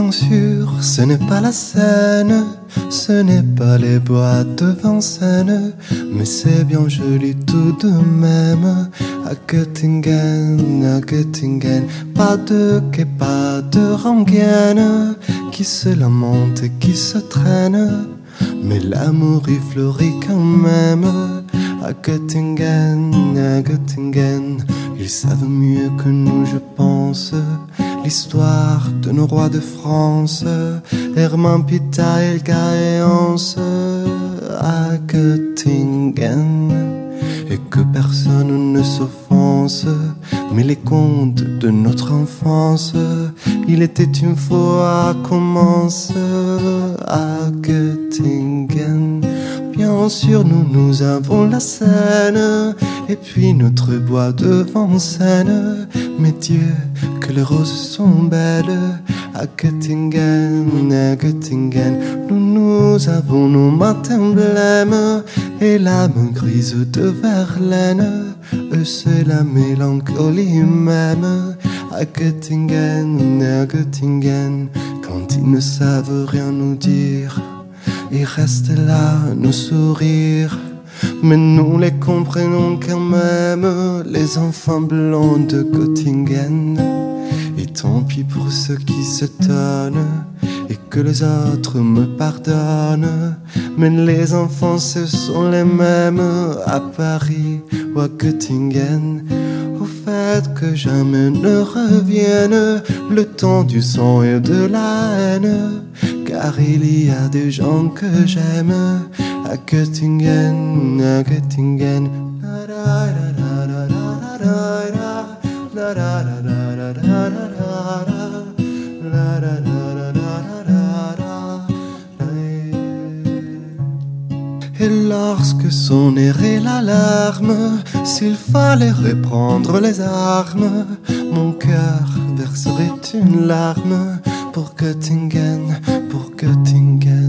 bien sûr, ce n'est pas la Seine, ce n'est pas les bois de Vincennes, mais c'est bien joli tout de même. À Göttingen, à Göttingen, pas de quai, pas de rengaine, qui se lamente et qui se traîne, mais l'amour y fleurit quand même. À Göttingen, à Göttingen, ils savent mieux que nous, je pense l'histoire de nos rois de France, Hermann, Pita, et Hans à Göttingen, et que personne ne s'offense, mais les contes de notre enfance, il était une fois commence à Göttingen. Bien sûr, nous, nous avons la Seine, et puis notre bois de Vincennes. Mais Dieu, que les roses sont belles à Göttingen, à Göttingen. Nous, nous avons nos matins blêmes et l'âme grise de Verlaine. Eux, c'est la mélancolie même à Göttingen, à Göttingen. Quand ils ne savent rien nous dire ils restent là, nous sourire. Mais nous les comprenons quand même, les enfants blancs de Göttingen. Et tant pis pour ceux qui se tonnent et que les autres me pardonnent. Mais les enfants, ce sont les mêmes à Paris ou à Göttingen. Au fait que jamais ne revienne le temps du sang et de la haine car il y a des gens que j'aime à Göttingen, à Göttingen. Et lorsque sonnerait l'alarme, s'il fallait reprendre les armes, mon cœur verserait une larme pour Göttingen, pour Göttingen.